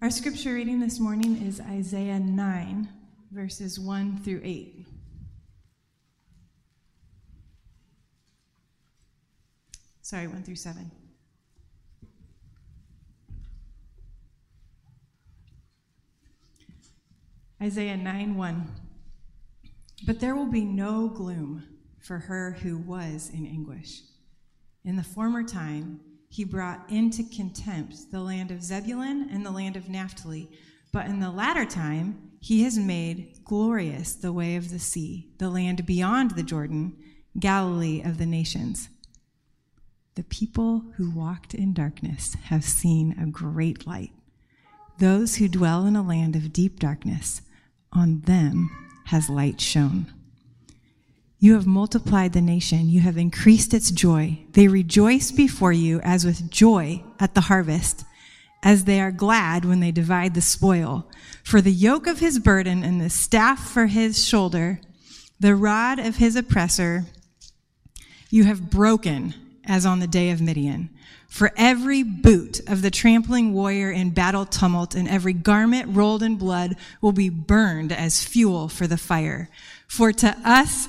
Our scripture reading this morning is Isaiah 9, verses 1 through 8. Sorry, 1 through 7. Isaiah 9 1. But there will be no gloom for her who was in anguish. In the former time, he brought into contempt the land of Zebulun and the land of Naphtali. But in the latter time, he has made glorious the way of the sea, the land beyond the Jordan, Galilee of the nations. The people who walked in darkness have seen a great light. Those who dwell in a land of deep darkness, on them has light shone. You have multiplied the nation. You have increased its joy. They rejoice before you as with joy at the harvest, as they are glad when they divide the spoil. For the yoke of his burden and the staff for his shoulder, the rod of his oppressor, you have broken as on the day of Midian. For every boot of the trampling warrior in battle tumult and every garment rolled in blood will be burned as fuel for the fire. For to us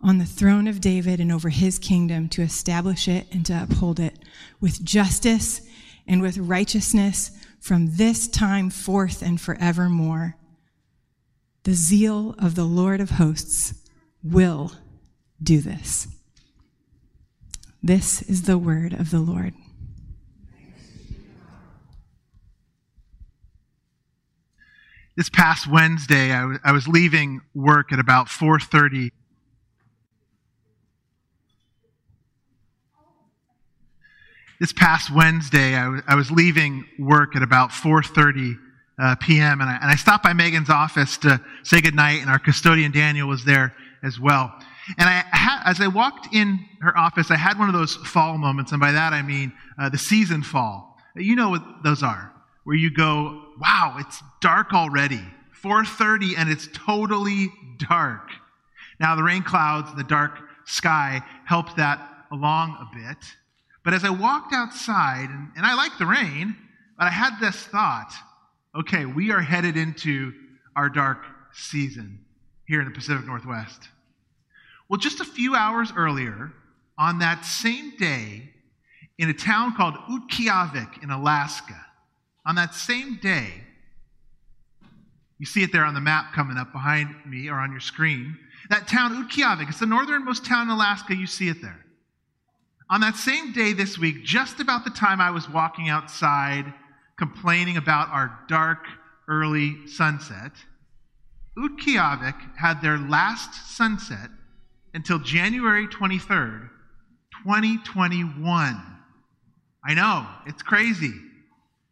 On the throne of David and over his kingdom to establish it and to uphold it with justice and with righteousness from this time forth and forevermore. The zeal of the Lord of hosts will do this. This is the word of the Lord. this past Wednesday, I, was leaving work at about 4:30. This past Wednesday, I, was leaving work at about 4:30 uh, p.m. And I, and I stopped by Megan's office to say goodnight, and our custodian Daniel was there as well. And I had, as I walked in her office, I had one of those fall moments, and by that I mean uh, the season fall. You know what those are, where you go, "Wow, it's dark already." 4:30, and it's totally dark. Now the rain clouds, and the dark sky helped that along a bit. But as I walked outside, and, and I like the rain, but I had this thought okay, we are headed into our dark season here in the Pacific Northwest. Well, just a few hours earlier, on that same day, in a town called Utqiagvik in Alaska, on that same day, you see it there on the map coming up behind me or on your screen. That town, Utqiagvik, it's the northernmost town in Alaska. You see it there. On that same day this week, just about the time I was walking outside complaining about our dark early sunset, Utqiagvik had their last sunset until January 23rd, 2021. I know, it's crazy.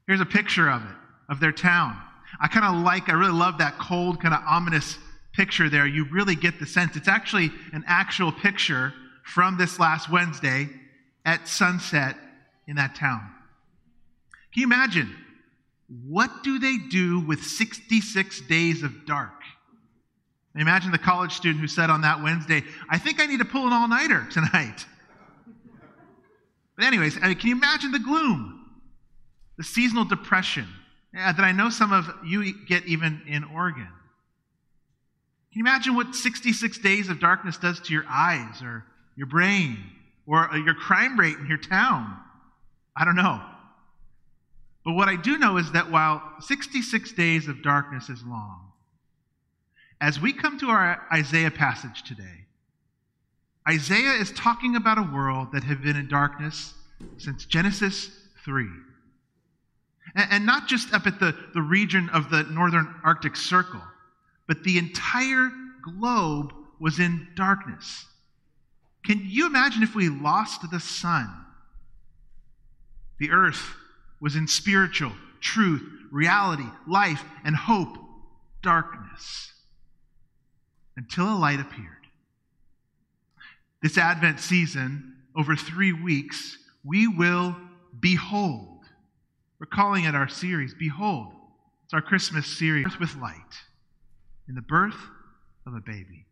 Here's a picture of it, of their town. I kind of like, I really love that cold, kind of ominous picture there. You really get the sense. It's actually an actual picture from this last Wednesday at sunset in that town. Can you imagine? What do they do with 66 days of dark? Imagine the college student who said on that Wednesday, I think I need to pull an all nighter tonight. But, anyways, I mean, can you imagine the gloom, the seasonal depression yeah, that I know some of you get even in Oregon? Can you imagine what 66 days of darkness does to your eyes or your brain or uh, your crime rate in your town? I don't know. But what I do know is that while 66 days of darkness is long, as we come to our Isaiah passage today, Isaiah is talking about a world that had been in darkness since Genesis 3. And, and not just up at the, the region of the northern Arctic Circle, but the entire globe was in darkness. Can you imagine if we lost the sun? The earth was in spiritual truth, reality, life, and hope darkness until a light appeared. This Advent season, over three weeks, we will behold. We're calling it our series, Behold. It's our Christmas series with light in the birth of a baby.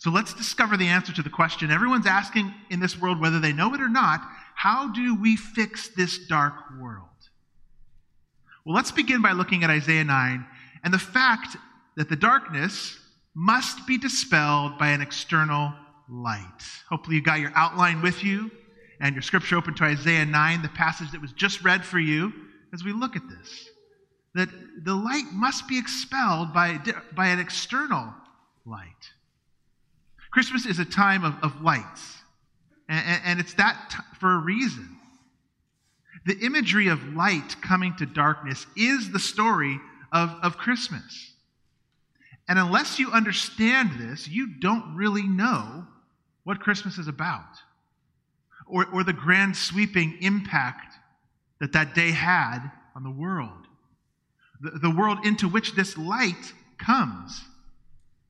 So let's discover the answer to the question everyone's asking in this world, whether they know it or not how do we fix this dark world? Well, let's begin by looking at Isaiah 9 and the fact that the darkness must be dispelled by an external light. Hopefully, you got your outline with you and your scripture open to Isaiah 9, the passage that was just read for you, as we look at this. That the light must be expelled by, by an external light. Christmas is a time of, of lights, and, and it's that t- for a reason. The imagery of light coming to darkness is the story of, of Christmas. And unless you understand this, you don't really know what Christmas is about or, or the grand sweeping impact that that day had on the world, the, the world into which this light comes.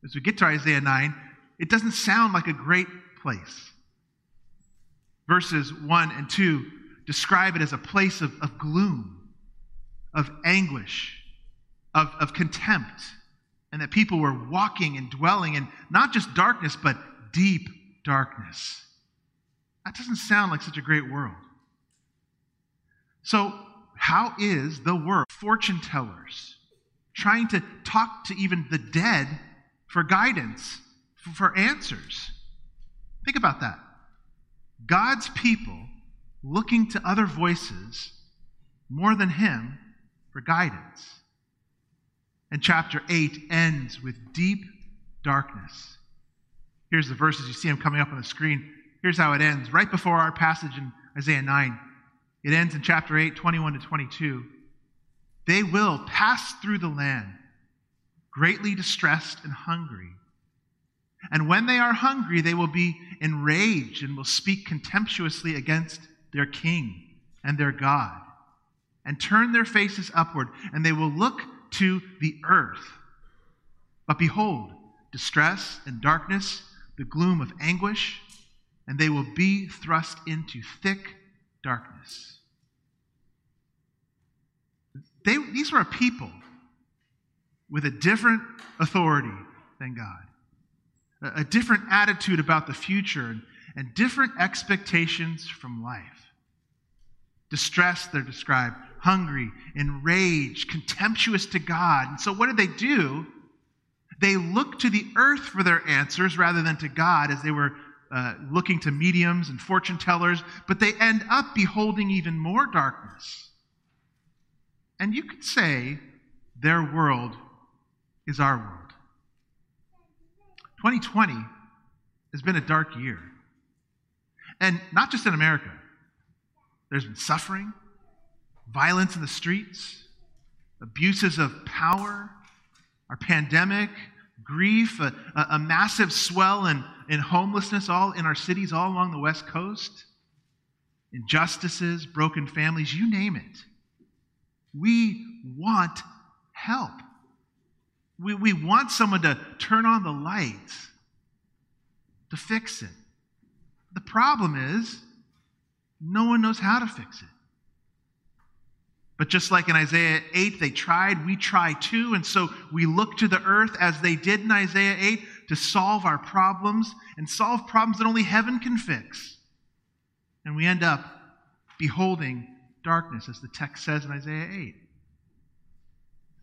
As we get to Isaiah 9, it doesn't sound like a great place. Verses 1 and 2 describe it as a place of, of gloom, of anguish, of, of contempt, and that people were walking and dwelling in not just darkness, but deep darkness. That doesn't sound like such a great world. So, how is the world? Fortune tellers trying to talk to even the dead for guidance, for answers. Think about that. God's people looking to other voices more than Him for guidance. And chapter 8 ends with deep darkness. Here's the verses. You see them coming up on the screen. Here's how it ends. Right before our passage in Isaiah 9, it ends in chapter 8, 21 to 22. They will pass through the land, greatly distressed and hungry. And when they are hungry, they will be enraged and will speak contemptuously against their king and their God, and turn their faces upward, and they will look to the earth. But behold, distress and darkness, the gloom of anguish, and they will be thrust into thick darkness. They, these were a people with a different authority than God, a, different attitude about the future, and, and different expectations from life. Distressed, they're described, hungry, enraged, contemptuous to God. And so, what did they do? They looked to the earth for their answers rather than to God as they were uh, looking to mediums and fortune tellers, but they end up beholding even more darkness. And you could say their world is our world. 2020 has been a dark year. And not just in America, there's been suffering, violence in the streets, abuses of power, our pandemic, grief, a, a, massive swell in, in homelessness all in our cities all along the West Coast, injustices, broken families, you name it. We want help. We, we want someone to turn on the lights to fix it. The problem is, no one knows how to fix it. But just like in Isaiah 8, they tried, we try too. And so we look to the earth as they did in Isaiah 8 to solve our problems and solve problems that only heaven can fix. And we end up beholding darkness, as the text says in Isaiah 8.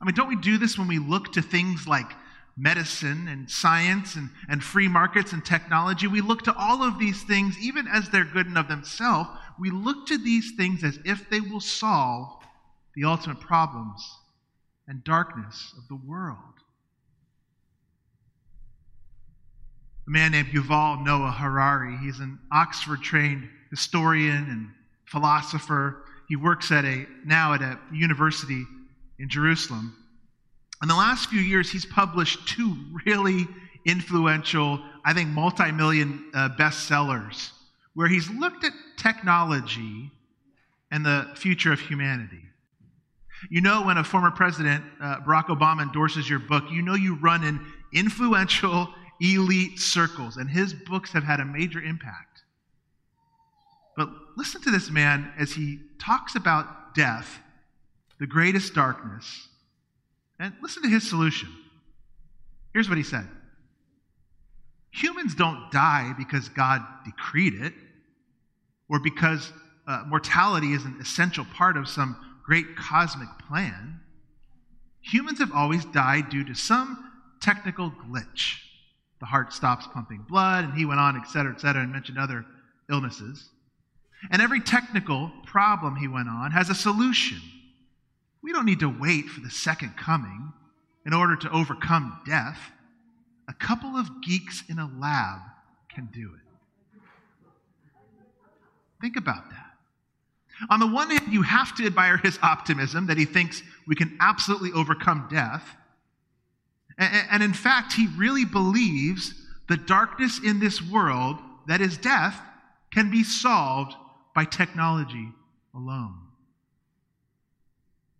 I mean, don't we do this when we look to things like medicine and science and, and free markets and technology? We look to all of these things, even as they're good and of themselves, we look to these things as if they will solve the ultimate problems and darkness of the world. A man named Yuval Noah Harari, he's an Oxford trained historian and philosopher. He works at a, now at a university in Jerusalem. In the last few years, he's published two really influential, I think, multi million uh, bestsellers where he's looked at technology and the future of humanity. You know, when a former president, uh, Barack Obama, endorses your book, you know you run in influential, elite circles, and his books have had a major impact. But listen to this man as he talks about death, the greatest darkness, and listen to his solution. Here's what he said Humans don't die because God decreed it or because uh, mortality is an essential part of some great cosmic plan. Humans have always died due to some technical glitch. The heart stops pumping blood, and he went on, et cetera, et cetera, and mentioned other illnesses. And every technical problem, he went on, has a solution. We don't need to wait for the second coming in order to overcome death. A couple of geeks in a lab can do it. Think about that. On the one hand, you have to admire his optimism that he thinks we can absolutely overcome death. And in fact, he really believes the darkness in this world, that is death, can be solved by technology alone.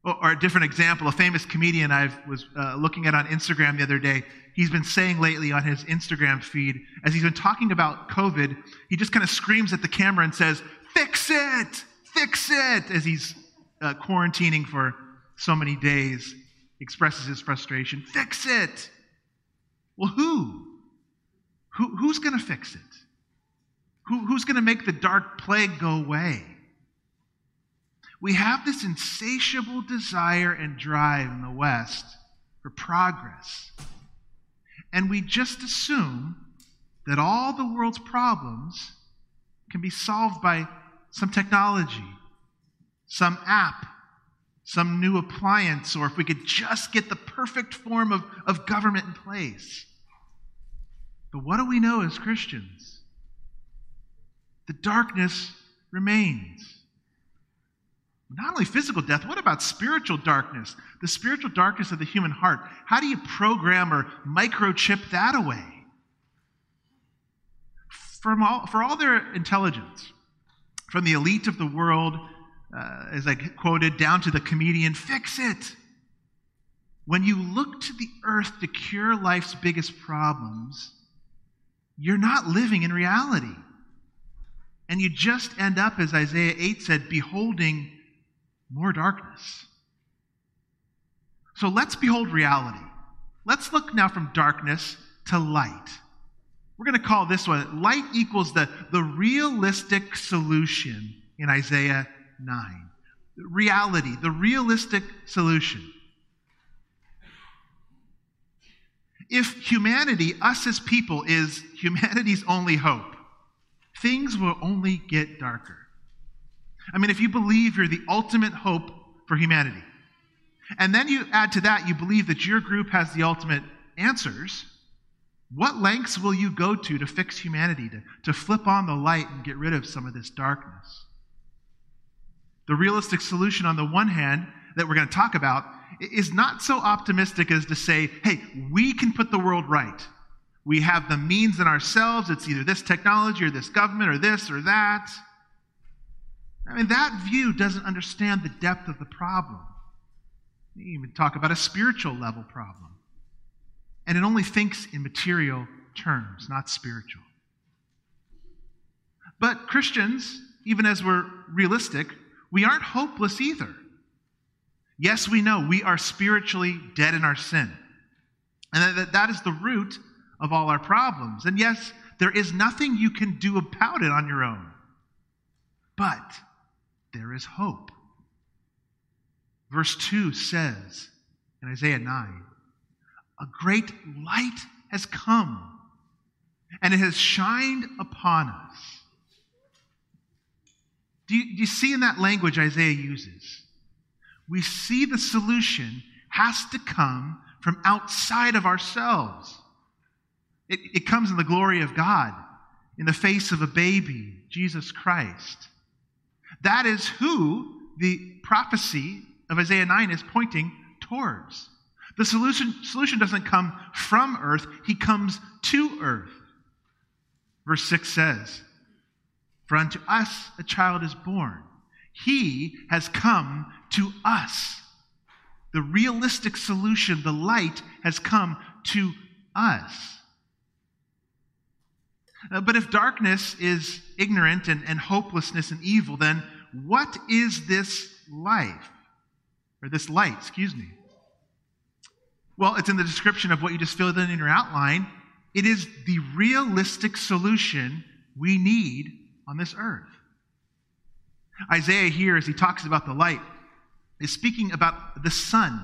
Or a different example, a famous comedian I was uh, looking at on Instagram the other day, he's been saying lately on his Instagram feed, as he's been talking about COVID, he just kind of screams at the camera and says, Fix it! Fix it! As he's uh, quarantining for so many days, expresses his frustration. Fix it! Well, who? who who's going to fix it? Who, who's going to make the dark plague go away? We have this insatiable desire and drive in the West for progress. And we just assume that all the world's problems can be solved by some technology, some app, some new appliance, or if we could just get the perfect form of, of government in place. But what do we know as Christians? The darkness remains. Not only physical death, what about spiritual darkness? The spiritual darkness of the human heart. How do you program or microchip that away? From all, for all their intelligence, from the elite of the world, uh, as I quoted, down to the comedian, fix it. When you look to the earth to cure life's biggest problems, you're not living in reality. And you just end up, as Isaiah 8 said, beholding more darkness. So let's behold reality. Let's look now from darkness to light. We're going to call this one light equals the, the realistic solution in Isaiah 9. Reality, the realistic solution. If humanity, us as people, is humanity's only hope, things will only get darker. I mean, if you believe you're the ultimate hope for humanity, and then you add to that, you believe that your group has the ultimate answers, what lengths will you go to to fix humanity, to, to flip on the light and get rid of some of this darkness? The realistic solution, on the one hand, that we're going to talk about is not so optimistic as to say, hey, we can put the world right. We have the means in ourselves. It's either this technology or this government or this or that. I mean, that view doesn't understand the depth of the problem. You even talk about a spiritual level problem. And it only thinks in material terms, not spiritual. But Christians, even as we're realistic, we aren't hopeless either. Yes, we know we are spiritually dead in our sin. And that, that is the root of all our problems. And yes, there is nothing you can do about it on your own. But there is hope. Verse 2 says in Isaiah 9, a great light has come, and it has shined upon us. Do you, do you see in that language Isaiah uses? We see the solution has to come from outside of ourselves. It, it comes in the glory of God, in the face of a baby, Jesus Christ. That is who the prophecy of Isaiah 9 is pointing towards. The solution, solution doesn't come from earth, he comes to earth. Verse 6 says, For unto us a child is born, he has come to us. the realistic solution, the light, has come to us. Uh, but if darkness is ignorant and, and hopelessness and evil, then what is this life? Or this light, excuse me. Well, it's in the description of what you just filled in in your outline. It is the realistic solution we need on this earth. Isaiah here, as he talks about the light, is speaking about the sun,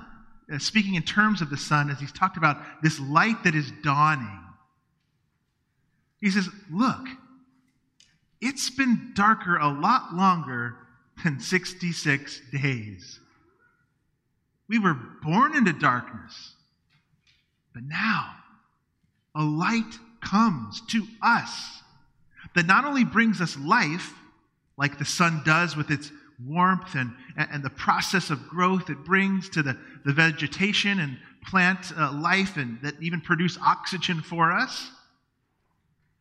uh, speaking in terms of the sun, as he's talked about this light that is dawning. He says, Look, it's been darker a lot longer than 66 days. We were born into darkness, but now a light comes to us that not only brings us life, like the sun does with its warmth and, and the process of growth it brings to the, the vegetation and plant uh, life and that even produce oxygen for us.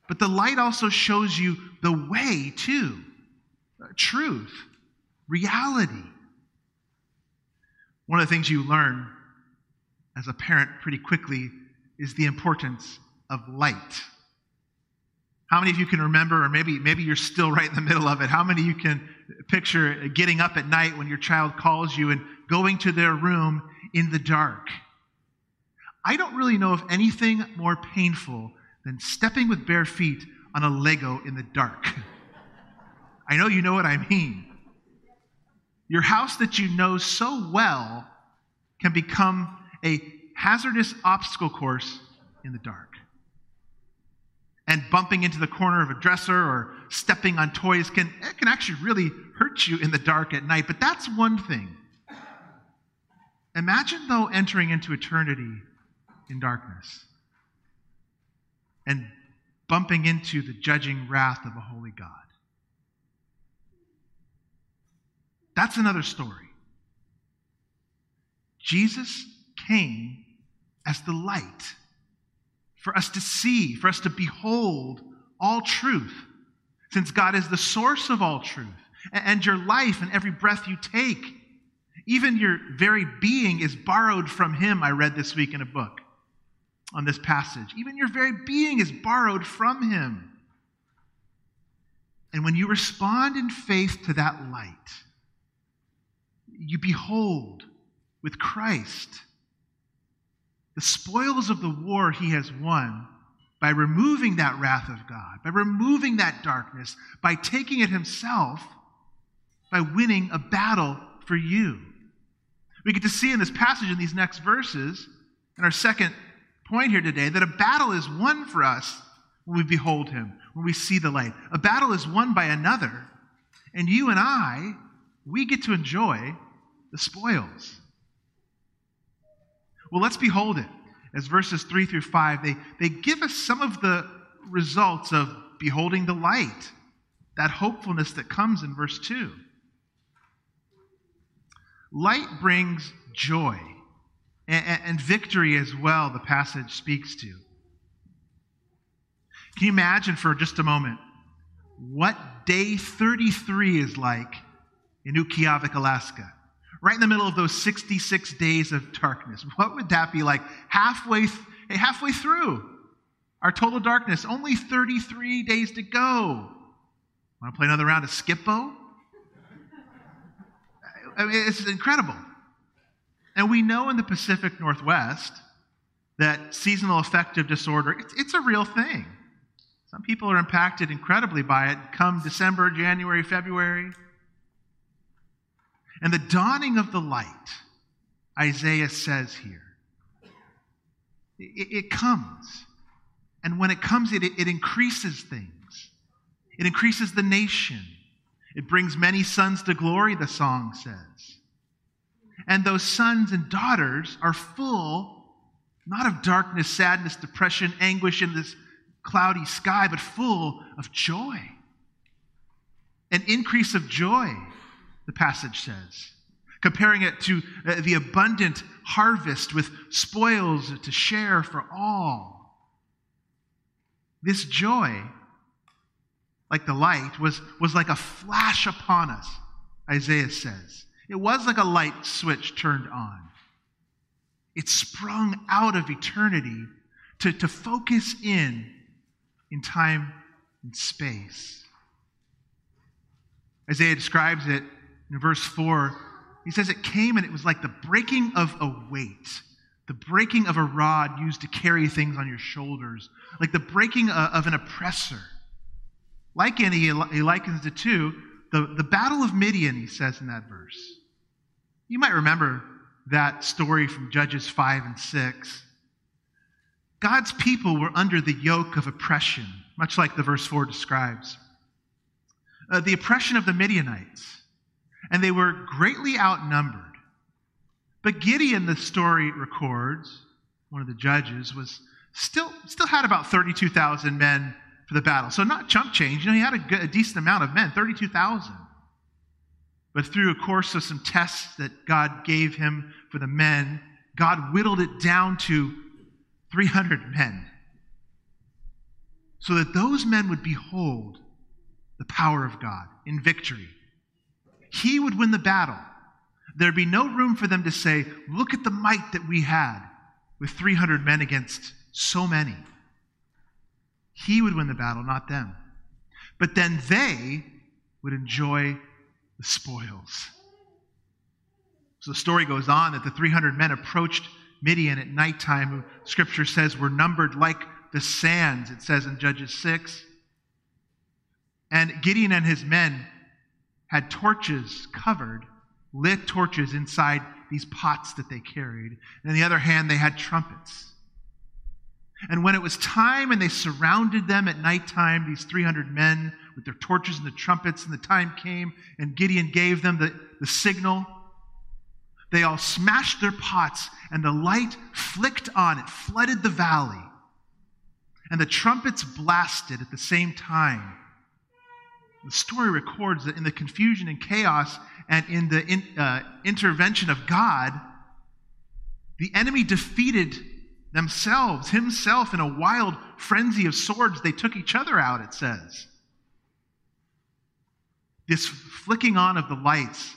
But the light also shows you the way to uh, truth, reality. One of the things you learn as a parent pretty quickly is the importance of light. How many of you can remember, or maybe, maybe you're still right in the middle of it, how many of you can picture getting up at night when your child calls you and going to their room in the dark? I don't really know of anything more painful than stepping with bare feet on a Lego in the dark. I know you know what I mean. Your house that you know so well can become a hazardous obstacle course in the dark. And bumping into the corner of a dresser or stepping on toys can, it can actually really hurt you in the dark at night. But that's one thing. Imagine, though, entering into eternity in darkness and bumping into the judging wrath of a holy God. That's another story. Jesus came as the light for us to see, for us to behold all truth, since God is the source of all truth. And your life and every breath you take, even your very being, is borrowed from Him, I read this week in a book on this passage. Even your very being is borrowed from Him. And when you respond in faith to that light, you behold with Christ the spoils of the war he has won by removing that wrath of God, by removing that darkness, by taking it himself, by winning a battle for you. We get to see in this passage, in these next verses, in our second point here today that a battle is won for us when we behold him, when we see the light. A battle is won by another, and you and I, we get to enjoy the spoils. Well, let's behold it. As verses 3 through 5, they, they give us some of the results of beholding the light, that hopefulness that comes in verse 2. Light brings joy and, and victory as well, the passage speaks to. Can you imagine for just a moment what day 33 is like in Utqiagvik, Alaska? Right in the middle of those 66 days of darkness. What would that be like halfway, th- eh, halfway through our total darkness? Only 33 days to go. Want to play another round of Skip-Bo? I mean, it's incredible. And we know in the Pacific Northwest that seasonal affective disorder, it's, it's a real thing. Some people are impacted incredibly by it come December, January, February. And the dawning of the light, Isaiah says here, it, it comes. And when it comes, it, it increases things. It increases the nation. It brings many sons to glory, the song says. And those sons and daughters are full, not of darkness, sadness, depression, anguish in this cloudy sky, but full of joy. An increase of joy, the passage says, comparing it to uh, the abundant harvest with spoils to share for all. This joy, like the light, was, was like a flash upon us, Isaiah says. It was like a light switch turned on. It sprung out of eternity to, to focus in in time and space. Isaiah describes it in verse 4. He says it came and it was like the breaking of a weight, the breaking of a rod used to carry things on your shoulders, like the breaking uh, of an oppressor. Like any, he likens the to the, the battle of Midian, he says in that verse. You might remember that story from Judges 5 and 6. God's people were under the yoke of oppression, much like the verse 4 describes. Uh, the oppression of the Midianites, and they were greatly outnumbered. But Gideon, the story records, one of the judges, was still, still had about 32,000 men for the battle. So not chump change. You know, he had a, good, a decent amount of men, 32,000. But through a course of some tests that God gave him for the men, God whittled it down to 300 men. So that those men would behold the power of God in victory. He would win the battle. There'd be no room for them to say, Look at the might that we had with 300 men against so many. He would win the battle, not them. But then they would enjoy the spoils. So the story goes on that the 300 men approached Midian at nighttime, scripture says were numbered like the sands, it says in Judges 6. And Gideon and his men had torches covered, lit torches inside these pots that they carried. And on the other hand, they had trumpets. And when it was time and they surrounded them at nighttime, these 300 men with their torches and the trumpets, and the time came and Gideon gave them the, the signal, they all smashed their pots and the light flicked on. It flooded the valley. And the trumpets blasted at the same time. The story records that in the confusion and chaos and in the in, uh, intervention of God, the enemy defeated themselves, himself, in a wild frenzy of swords. They took each other out, it says. This flicking on of the lights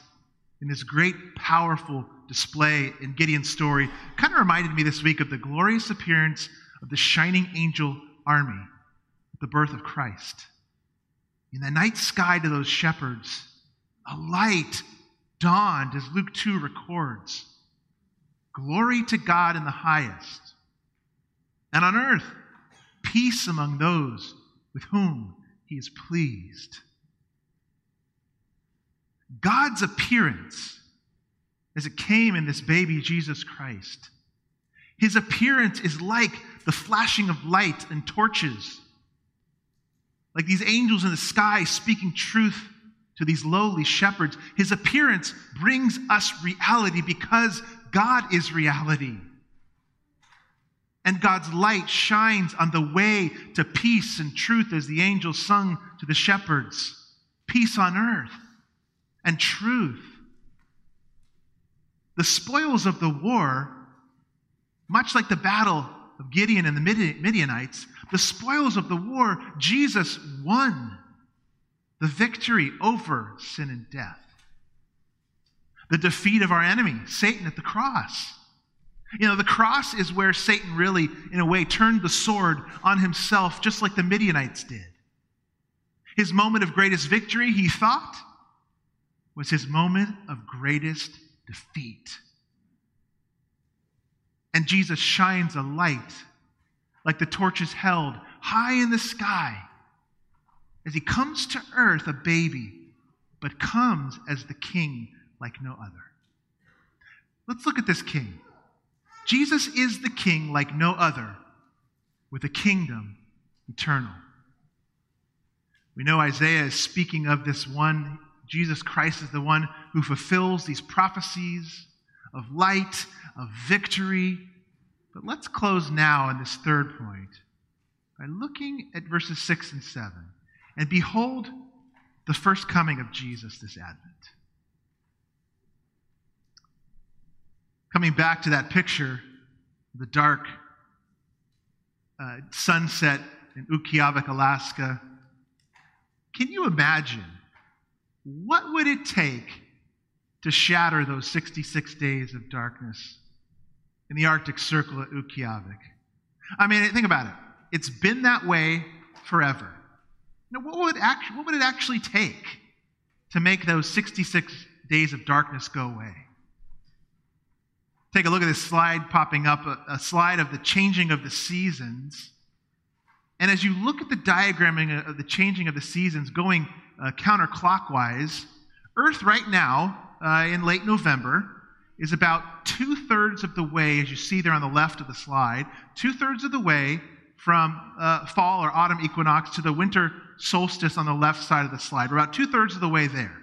in this great, powerful display in Gideon's story kind of reminded me this week of the glorious appearance of the shining angel army at the birth of Christ. In the night sky to those shepherds, a light dawned, as Luke 2 records. Glory to God in the highest and on earth peace among those with whom he is pleased. God's appearance as it came in this baby Jesus Christ. His appearance is like the flashing of light and torches, like these angels in the sky speaking truth to these lowly shepherds. His appearance brings us reality because God is reality and God's light shines on the way to peace and truth as the angels sung to the shepherds peace on earth and truth. The spoils of the war, much like the battle of Gideon and the Midianites, the spoils of the war, Jesus won the victory over sin and death. The defeat of our enemy, Satan, at the cross you know, the cross is where Satan really, in a way, turned the sword on himself, just like the Midianites did. His moment of greatest victory, he thought, was his moment of greatest defeat. And Jesus shines a light, like the torches held high in the sky, as he comes to earth a baby, but comes as the king like no other. Let's look at this king. Jesus is the king like no other, with a kingdom eternal. We know Isaiah is speaking of this one. Jesus Christ is the one who fulfills these prophecies of light, of victory. But let's close now on this third point by looking at verses 6 and 7. And behold the first coming of Jesus this Advent. Coming back to that picture, the dark uh, sunset in Utqiagvik, Alaska. Can you imagine what would it take to shatter those 66 days of darkness in the Arctic Circle at Utqiagvik. I mean, think about it. It's been that way forever. Now, what would, act, what would it actually take to make those 66 days of darkness go away? Take a look at this slide popping up, a, a slide of the changing of the seasons. And as you look at the diagramming of the changing of the seasons going uh, counterclockwise, Earth right now, uh, in late November, is about two thirds of the way, as you see there on the left of the slide, two thirds of the way from uh, fall or autumn equinox to the winter solstice on the left side of the slide. We're about two thirds of the way there.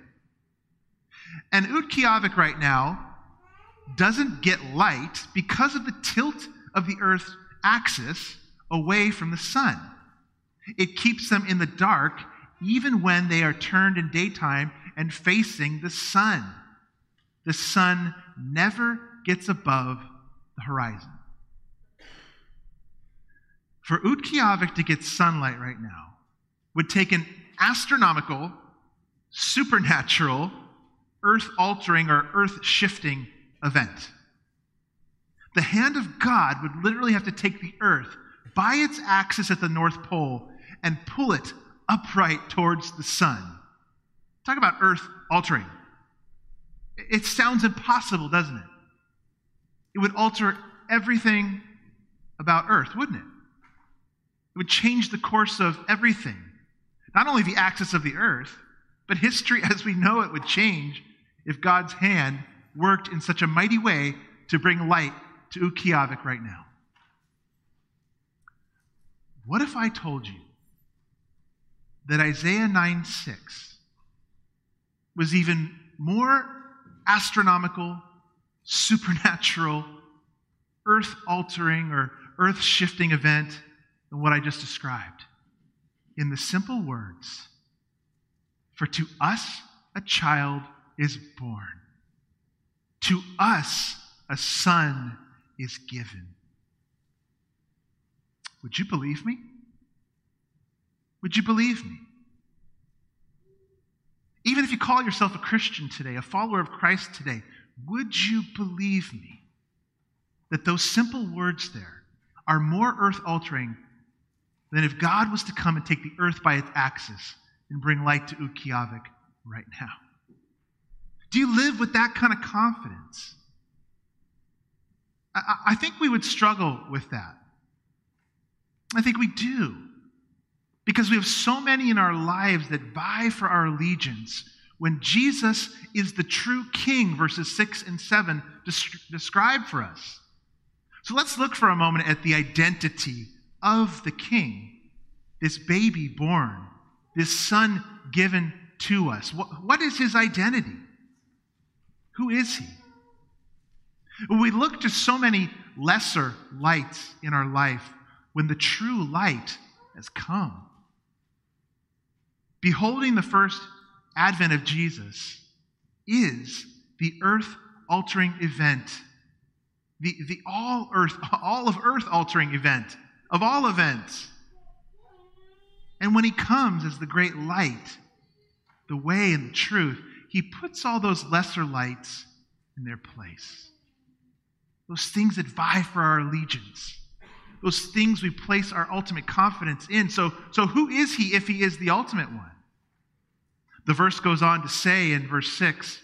And Utqiagvik right now doesn't get light because of the tilt of the Earth's axis away from the sun. It keeps them in the dark even when they are turned in daytime and facing the sun. The sun never gets above the horizon. For Utqiagvik to get sunlight right now would take an astronomical, supernatural, earth altering, or earth shifting event. The hand of God would literally have to take the earth by its axis at the North Pole and pull it upright towards the sun. Talk about earth altering. It sounds impossible, doesn't it? It would alter everything about earth, wouldn't it? It would change the course of everything. Not only the axis of the earth, but history as we know it would change if God's hand worked in such a mighty way to bring light to Utqiagvik right now. What if I told you that Isaiah 9 6 was even more astronomical, supernatural, earth altering, or earth shifting event than what I just described? In the simple words, For to us a child is born to us a son is given. Would you believe me? Would you believe me? Even if you call yourself a Christian today, a follower of Christ today, would you believe me that those simple words there are more earth altering than if God was to come and take the earth by its axis and bring light to Utqiagvik right now? Do you live with that kind of confidence? I, I think we would struggle with that. I think we do. Because we have so many in our lives that vie for our allegiance when Jesus is the true king, verses 6 and 7 describe for us. So let's look for a moment at the identity of the king, this baby born, this son given to us. what, what is his identity? Who is he? We look to so many lesser lights in our life when the true light has come. Beholding the first advent of Jesus is the earth altering event, the, the all earth, all of earth altering event of all events. And when he comes as the great light, the way and the truth, he puts all those lesser lights in their place. Those things that vie for our allegiance. Those things we place our ultimate confidence in. So, so who is he if he is the ultimate one? The verse goes on to say in verse 6,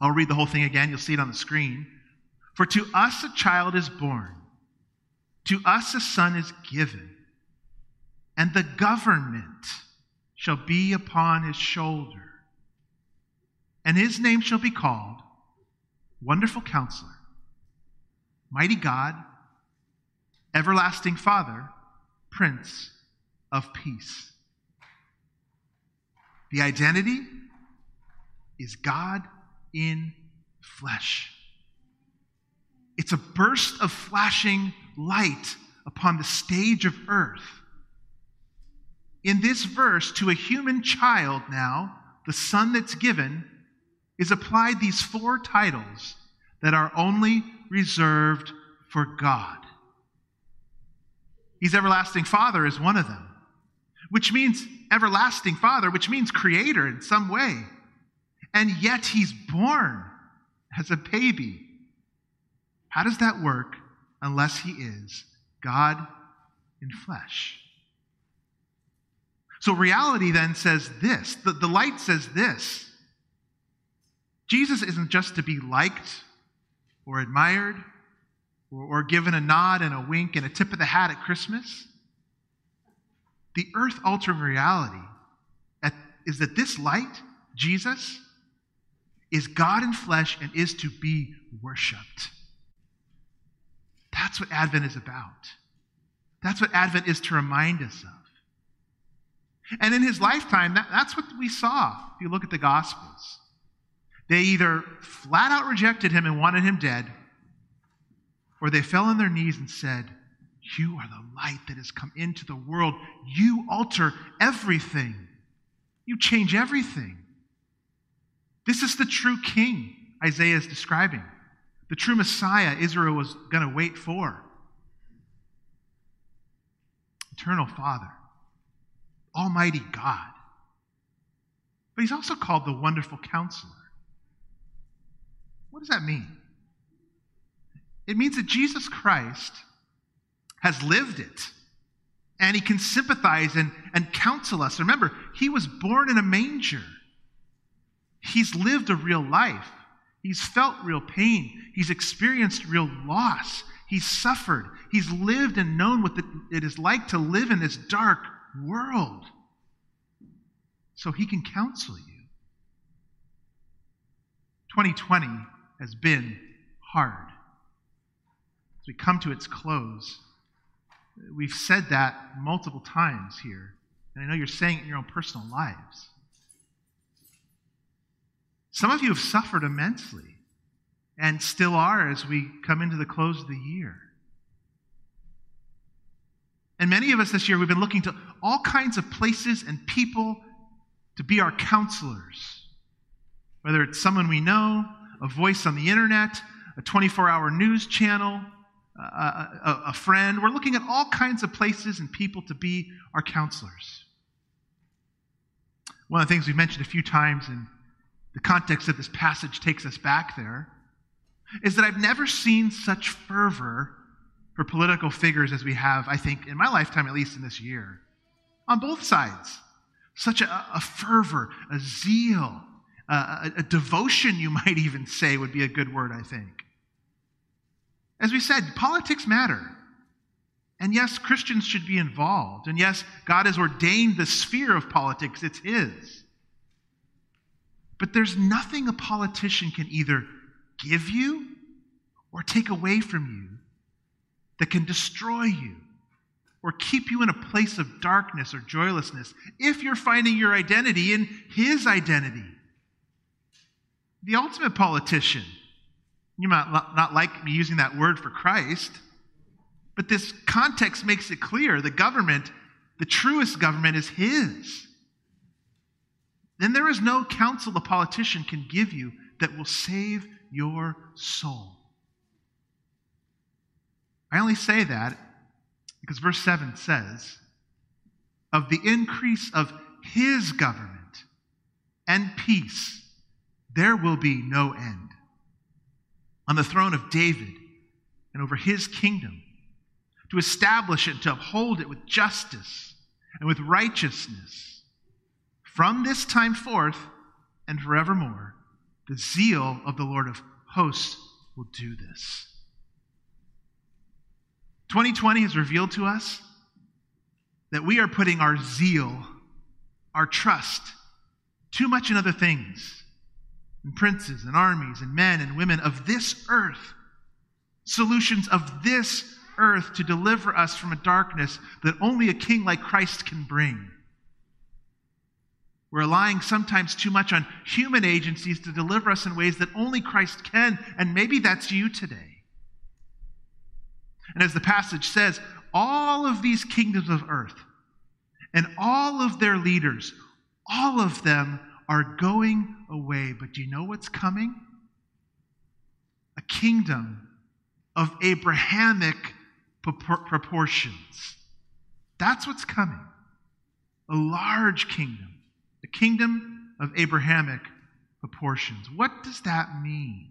I'll read the whole thing again, you'll see it on the screen. For to us a child is born, to us a son is given, and the government shall be upon his shoulder and his name shall be called Wonderful Counselor, Mighty God, Everlasting Father, Prince of Peace. The identity is God in flesh. It's a burst of flashing light upon the stage of earth. In this verse, to a human child now, the son that's given is applied these four titles that are only reserved for God. He's everlasting Father is one of them, which means everlasting Father, which means creator in some way. And yet he's born as a baby. How does that work unless he is God in flesh? So reality then says this the, the light says this Jesus isn't just to be liked or admired or, or given a nod and a wink and a tip of the hat at Christmas. The earth altering reality at, is that this light, Jesus, is God in flesh and is to be worshiped. That's what Advent is about. That's what Advent is to remind us of. And in his lifetime, that, that's what we saw if you look at the Gospels. They either flat out rejected him and wanted him dead, or they fell on their knees and said, You are the light that has come into the world. You alter everything, you change everything. This is the true king Isaiah is describing, the true Messiah Israel was going to wait for. Eternal Father, Almighty God. But he's also called the Wonderful Counselor. What does that mean? It means that Jesus Christ has lived it and he can sympathize and, and counsel us. Remember, he was born in a manger, he's lived a real life, he's felt real pain, he's experienced real loss, he's suffered, he's lived and known what it is like to live in this dark world. So he can counsel you. 2020 has been hard. As we come to its close, we've said that multiple times here, and I know you're saying it in your own personal lives. Some of you have suffered immensely and still are as we come into the close of the year. And many of us this year, we've been looking to all kinds of places and people to be our counselors, whether it's someone we know, a voice on the internet, a 24 hour news channel, a, a, a, friend. We're looking at all kinds of places and people to be our counselors. One of the things we've mentioned a few times, and the context of this passage takes us back there, is that I've never seen such fervor for political figures as we have, I think, in my lifetime, at least in this year, on both sides. Such a, a fervor, a zeal, Uh, a, a devotion, you might even say, would be a good word, I think. As we said, politics matter. And yes, Christians should be involved. And yes, God has ordained the sphere of politics, it's His. But there's nothing a politician can either give you or take away from you that can destroy you or keep you in a place of darkness or joylessness if you're finding your identity in His identity the ultimate politician. You might not like me using that word for Christ, but this context makes it clear the government, the truest government, is His. Then there is no counsel the politician can give you that will save your soul. I only say that because verse 7 says, of the increase of his government and peace there will be no end. On the throne of David and over his kingdom, to establish it, to uphold it with justice and with righteousness. From this time forth and forevermore, the zeal of the Lord of hosts will do this. 2020 has revealed to us that we are putting our zeal, our trust, too much in other things and princes and armies and men and women of this earth, solutions of this earth to deliver us from a darkness that only a king like Christ can bring. We're relying sometimes too much on human agencies to deliver us in ways that only Christ can, and maybe that's you today. And as the passage says, all of these kingdoms of earth and all of their leaders, all of them are going away. But do you know what's coming? A kingdom of Abrahamic proportions. That's what's coming. A large kingdom, a kingdom of Abrahamic proportions. What does that mean?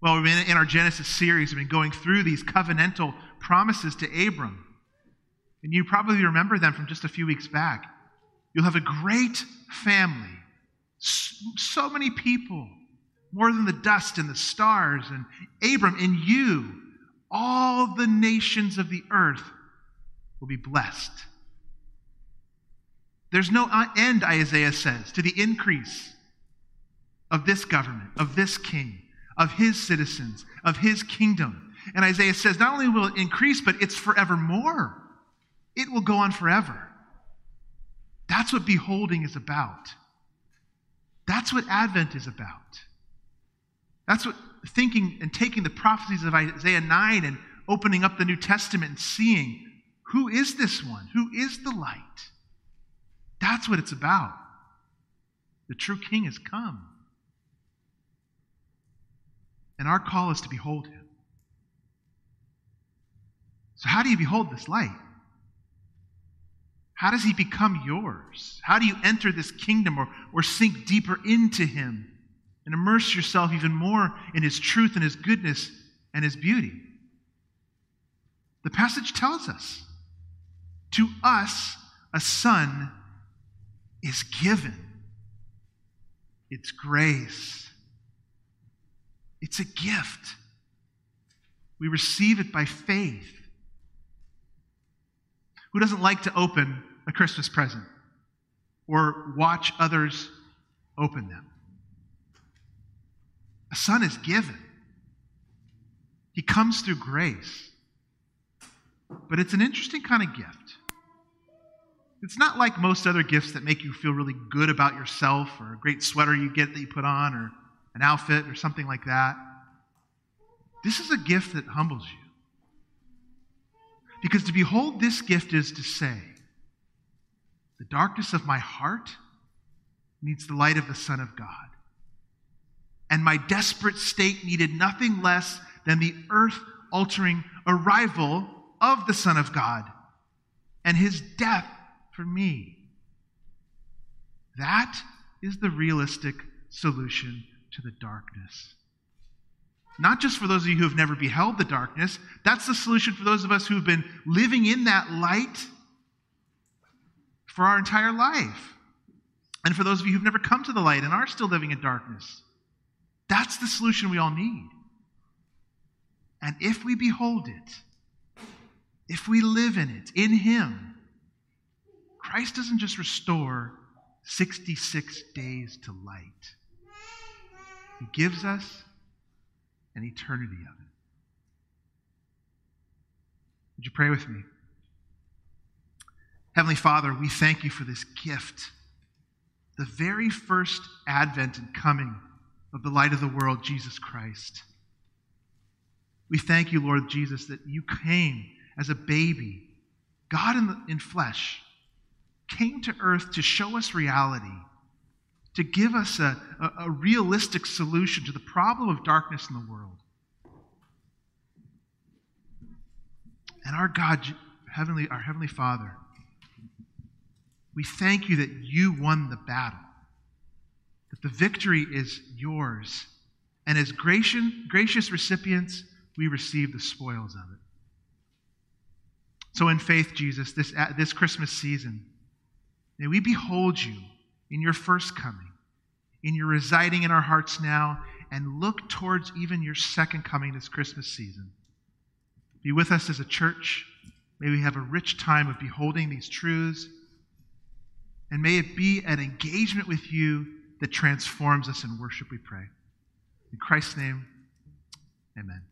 Well, we've been in our Genesis series, we've been going through these covenantal promises to Abram. And you probably remember them from just a few weeks back. You'll have a great family, so many people, more than the dust and the stars. And Abram, in you, all the nations of the earth will be blessed. There's no uh, end, Isaiah says, to the increase of this government, of this king, of his citizens, of his kingdom. And Isaiah says not only will it increase, but it's forevermore. It will go on forever. That's what beholding is about. That's what Advent is about. That's what thinking and taking the prophecies of Isaiah 9 and opening up the New Testament and seeing who is this one? Who is the light? That's what it's about. The true king has come. And our call is to behold him. So, how do you behold this light? How does he become yours? How do you enter this kingdom or, or sink deeper into him and immerse yourself even more in his truth and his goodness and his beauty? The passage tells us to us a son is given. It's grace. It's a gift. We receive it by faith. Who doesn't like to open a Christmas present or watch others open them? A son is given. He comes through grace. But it's an interesting kind of gift. It's not like most other gifts that make you feel really good about yourself or a great sweater you get that you put on or an outfit or something like that. This is a gift that humbles you. Because to behold this gift is to say, the darkness of my heart needs the light of the Son of God. And my desperate state needed nothing less than the earth altering arrival of the Son of God and his death for me. That is the realistic solution to the darkness. Not just for those of you who have never beheld the darkness, that's the solution for those of us who have been living in that light for our entire life. And for those of you who've never come to the light and are still living in darkness, that's the solution we all need. And if we behold it, if we live in it, in Him, Christ doesn't just restore 66 days to light, He gives us an eternity of it. Would you pray with me? Heavenly Father, we thank you for this gift, the very first advent and coming of the light of the world, Jesus Christ. We thank you, Lord Jesus, that you came as a baby, God in, the, in flesh came to earth to show us reality, to give us a, a, a realistic solution to the problem of darkness in the world. And our God, heavenly, our Heavenly Father, we thank you that you won the battle, that the victory is yours. And as gracious, recipients, we receive the spoils of it. So, in faith, Jesus, this, this Christmas season, May we behold you in your first coming, in your residing in our hearts now, and look towards even your second coming this Christmas season. Be with us as a church. May we have a rich time of beholding these truths. And may it be an engagement with you that transforms us in worship, we pray. In Christ's name, amen.